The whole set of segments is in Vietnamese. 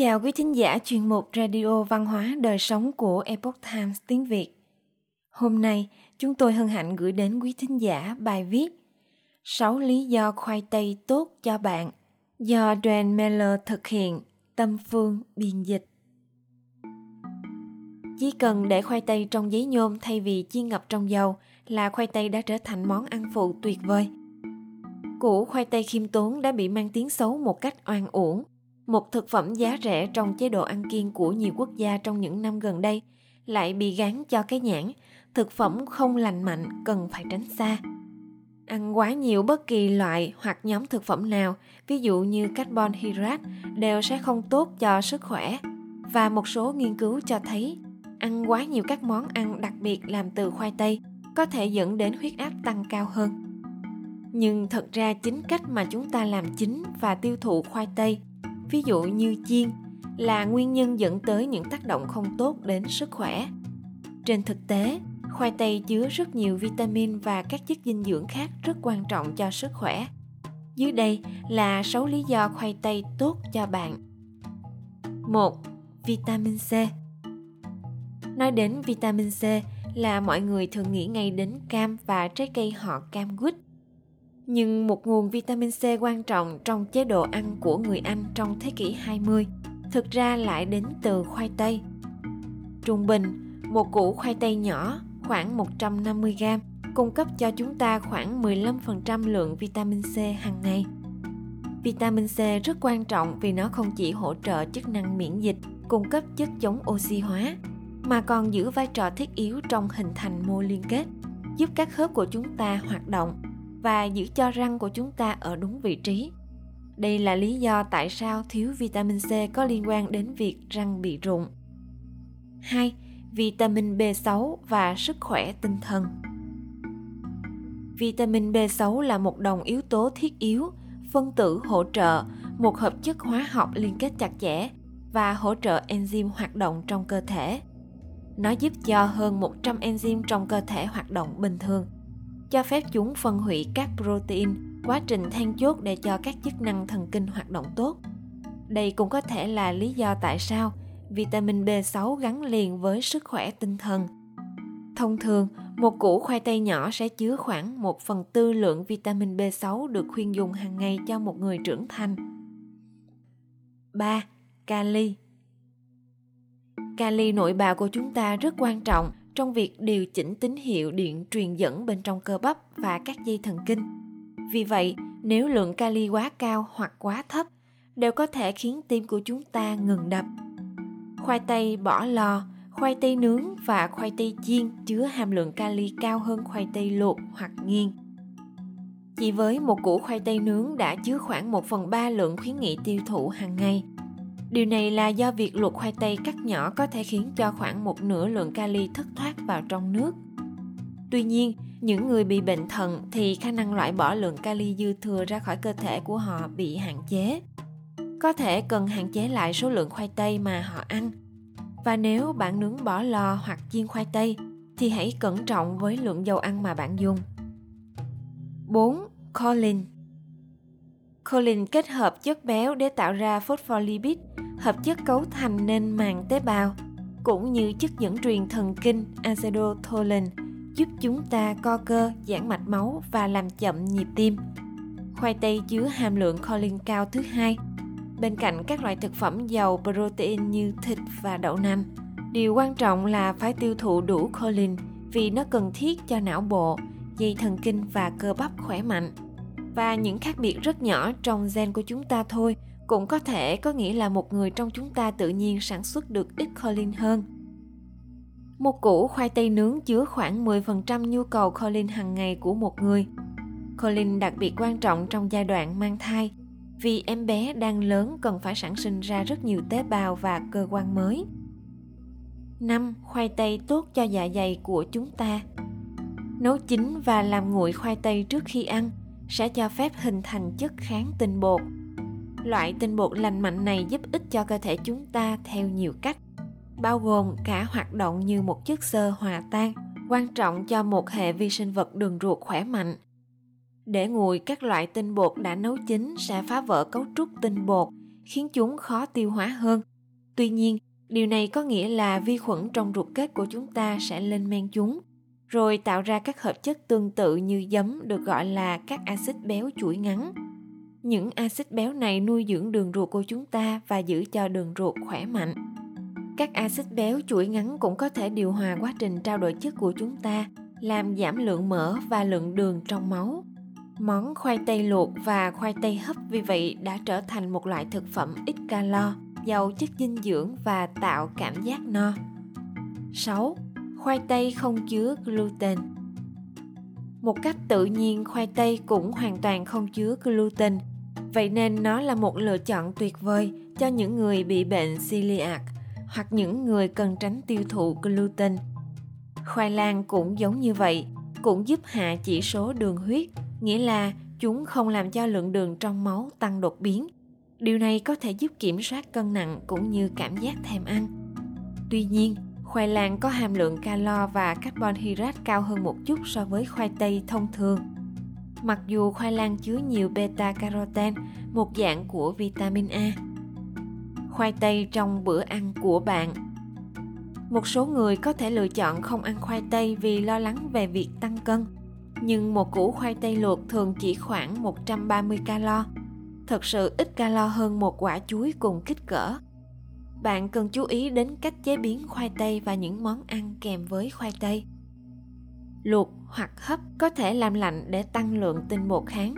chào quý thính giả chuyên mục Radio Văn hóa Đời Sống của Epoch Times tiếng Việt. Hôm nay, chúng tôi hân hạnh gửi đến quý thính giả bài viết 6 lý do khoai tây tốt cho bạn do Dan Meller thực hiện, Tâm Phương biên dịch. Chỉ cần để khoai tây trong giấy nhôm thay vì chiên ngập trong dầu là khoai tây đã trở thành món ăn phụ tuyệt vời. Củ khoai tây khiêm tốn đã bị mang tiếng xấu một cách oan uổng một thực phẩm giá rẻ trong chế độ ăn kiêng của nhiều quốc gia trong những năm gần đây lại bị gán cho cái nhãn, thực phẩm không lành mạnh, cần phải tránh xa. Ăn quá nhiều bất kỳ loại hoặc nhóm thực phẩm nào, ví dụ như carbon hydrate, đều sẽ không tốt cho sức khỏe. Và một số nghiên cứu cho thấy, ăn quá nhiều các món ăn đặc biệt làm từ khoai tây có thể dẫn đến huyết áp tăng cao hơn. Nhưng thật ra chính cách mà chúng ta làm chính và tiêu thụ khoai tây ví dụ như chiên là nguyên nhân dẫn tới những tác động không tốt đến sức khỏe trên thực tế, khoai tây chứa rất nhiều vitamin và các chất dinh dưỡng khác rất quan trọng cho sức khỏe dưới đây là 6 lý do khoai tây tốt cho bạn. 1. Vitamin C Nói đến vitamin C là mọi người thường nghĩ ngay đến cam và trái cây họ cam quýt nhưng một nguồn vitamin C quan trọng trong chế độ ăn của người Anh trong thế kỷ 20 thực ra lại đến từ khoai tây. Trung bình, một củ khoai tây nhỏ khoảng 150 g cung cấp cho chúng ta khoảng 15% lượng vitamin C hàng ngày. Vitamin C rất quan trọng vì nó không chỉ hỗ trợ chức năng miễn dịch, cung cấp chất chống oxy hóa, mà còn giữ vai trò thiết yếu trong hình thành mô liên kết, giúp các khớp của chúng ta hoạt động và giữ cho răng của chúng ta ở đúng vị trí. Đây là lý do tại sao thiếu vitamin C có liên quan đến việc răng bị rụng. 2. Vitamin B6 và sức khỏe tinh thần. Vitamin B6 là một đồng yếu tố thiết yếu, phân tử hỗ trợ, một hợp chất hóa học liên kết chặt chẽ và hỗ trợ enzyme hoạt động trong cơ thể. Nó giúp cho hơn 100 enzyme trong cơ thể hoạt động bình thường – cho phép chúng phân hủy các protein, quá trình then chốt để cho các chức năng thần kinh hoạt động tốt. Đây cũng có thể là lý do tại sao vitamin B6 gắn liền với sức khỏe tinh thần. Thông thường, một củ khoai tây nhỏ sẽ chứa khoảng 1 phần tư lượng vitamin B6 được khuyên dùng hàng ngày cho một người trưởng thành. 3. Kali Kali nội bào của chúng ta rất quan trọng trong việc điều chỉnh tín hiệu điện truyền dẫn bên trong cơ bắp và các dây thần kinh. Vì vậy, nếu lượng kali quá cao hoặc quá thấp đều có thể khiến tim của chúng ta ngừng đập. Khoai tây bỏ lò, khoai tây nướng và khoai tây chiên chứa hàm lượng kali cao hơn khoai tây luộc hoặc nghiền. Chỉ với một củ khoai tây nướng đã chứa khoảng 1 phần 3 lượng khuyến nghị tiêu thụ hàng ngày – Điều này là do việc luộc khoai tây cắt nhỏ có thể khiến cho khoảng một nửa lượng kali thất thoát vào trong nước. Tuy nhiên, những người bị bệnh thận thì khả năng loại bỏ lượng kali dư thừa ra khỏi cơ thể của họ bị hạn chế. Có thể cần hạn chế lại số lượng khoai tây mà họ ăn. Và nếu bạn nướng bỏ lò hoặc chiên khoai tây thì hãy cẩn trọng với lượng dầu ăn mà bạn dùng. 4. Colin Choline kết hợp chất béo để tạo ra phospholipid, hợp chất cấu thành nên màng tế bào, cũng như chất dẫn truyền thần kinh acetylcholine giúp chúng ta co cơ, giãn mạch máu và làm chậm nhịp tim. Khoai tây chứa hàm lượng choline cao thứ hai, bên cạnh các loại thực phẩm giàu protein như thịt và đậu nành. Điều quan trọng là phải tiêu thụ đủ choline vì nó cần thiết cho não bộ, dây thần kinh và cơ bắp khỏe mạnh và những khác biệt rất nhỏ trong gen của chúng ta thôi cũng có thể có nghĩa là một người trong chúng ta tự nhiên sản xuất được ít choline hơn. Một củ khoai tây nướng chứa khoảng 10% nhu cầu choline hàng ngày của một người. Choline đặc biệt quan trọng trong giai đoạn mang thai, vì em bé đang lớn cần phải sản sinh ra rất nhiều tế bào và cơ quan mới. 5. Khoai tây tốt cho dạ dày của chúng ta. Nấu chín và làm nguội khoai tây trước khi ăn sẽ cho phép hình thành chất kháng tinh bột. Loại tinh bột lành mạnh này giúp ích cho cơ thể chúng ta theo nhiều cách, bao gồm cả hoạt động như một chất xơ hòa tan, quan trọng cho một hệ vi sinh vật đường ruột khỏe mạnh. Để nguội các loại tinh bột đã nấu chín sẽ phá vỡ cấu trúc tinh bột, khiến chúng khó tiêu hóa hơn Tuy nhiên, điều này có nghĩa là vi khuẩn trong ruột kết của chúng ta sẽ lên men chúng, rồi tạo ra các hợp chất tương tự như giấm được gọi là các axit béo chuỗi ngắn. Những axit béo này nuôi dưỡng đường ruột của chúng ta và giữ cho đường ruột khỏe mạnh. Các axit béo chuỗi ngắn cũng có thể điều hòa quá trình trao đổi chất của chúng ta, làm giảm lượng mỡ và lượng đường trong máu. Món khoai tây luộc và khoai tây hấp vì vậy đã trở thành một loại thực phẩm ít calo, giàu chất dinh dưỡng và tạo cảm giác no. 6. Khoai tây không chứa gluten. Một cách tự nhiên, khoai tây cũng hoàn toàn không chứa gluten, vậy nên nó là một lựa chọn tuyệt vời cho những người bị bệnh celiac hoặc những người cần tránh tiêu thụ gluten. Khoai lang cũng giống như vậy, cũng giúp hạ chỉ số đường huyết nghĩa là chúng không làm cho lượng đường trong máu tăng đột biến. Điều này có thể giúp kiểm soát cân nặng cũng như cảm giác thèm ăn. Tuy nhiên, khoai lang có hàm lượng calo và carbon hydrate cao hơn một chút so với khoai tây thông thường. Mặc dù khoai lang chứa nhiều beta carotene, một dạng của vitamin A. Khoai tây trong bữa ăn của bạn một số người có thể lựa chọn không ăn khoai tây vì lo lắng về việc tăng cân nhưng một củ khoai tây luộc thường chỉ khoảng 130 calo. Thật sự ít calo hơn một quả chuối cùng kích cỡ. Bạn cần chú ý đến cách chế biến khoai tây và những món ăn kèm với khoai tây. Luộc hoặc hấp có thể làm lạnh để tăng lượng tinh bột kháng,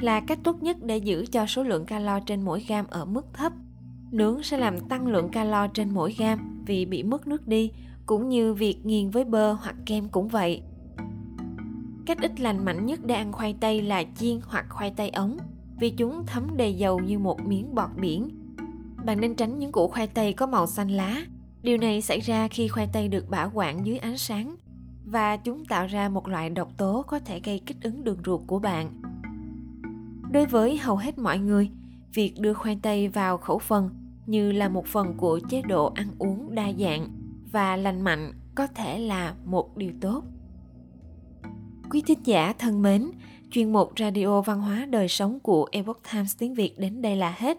là cách tốt nhất để giữ cho số lượng calo trên mỗi gam ở mức thấp. Nướng sẽ làm tăng lượng calo trên mỗi gam vì bị mất nước đi, cũng như việc nghiền với bơ hoặc kem cũng vậy Cách ít lành mạnh nhất để ăn khoai tây là chiên hoặc khoai tây ống vì chúng thấm đầy dầu như một miếng bọt biển. Bạn nên tránh những củ khoai tây có màu xanh lá. Điều này xảy ra khi khoai tây được bảo quản dưới ánh sáng và chúng tạo ra một loại độc tố có thể gây kích ứng đường ruột của bạn. Đối với hầu hết mọi người, việc đưa khoai tây vào khẩu phần như là một phần của chế độ ăn uống đa dạng và lành mạnh có thể là một điều tốt. Quý thính giả thân mến, chuyên mục Radio Văn hóa Đời Sống của Epoch Times tiếng Việt đến đây là hết.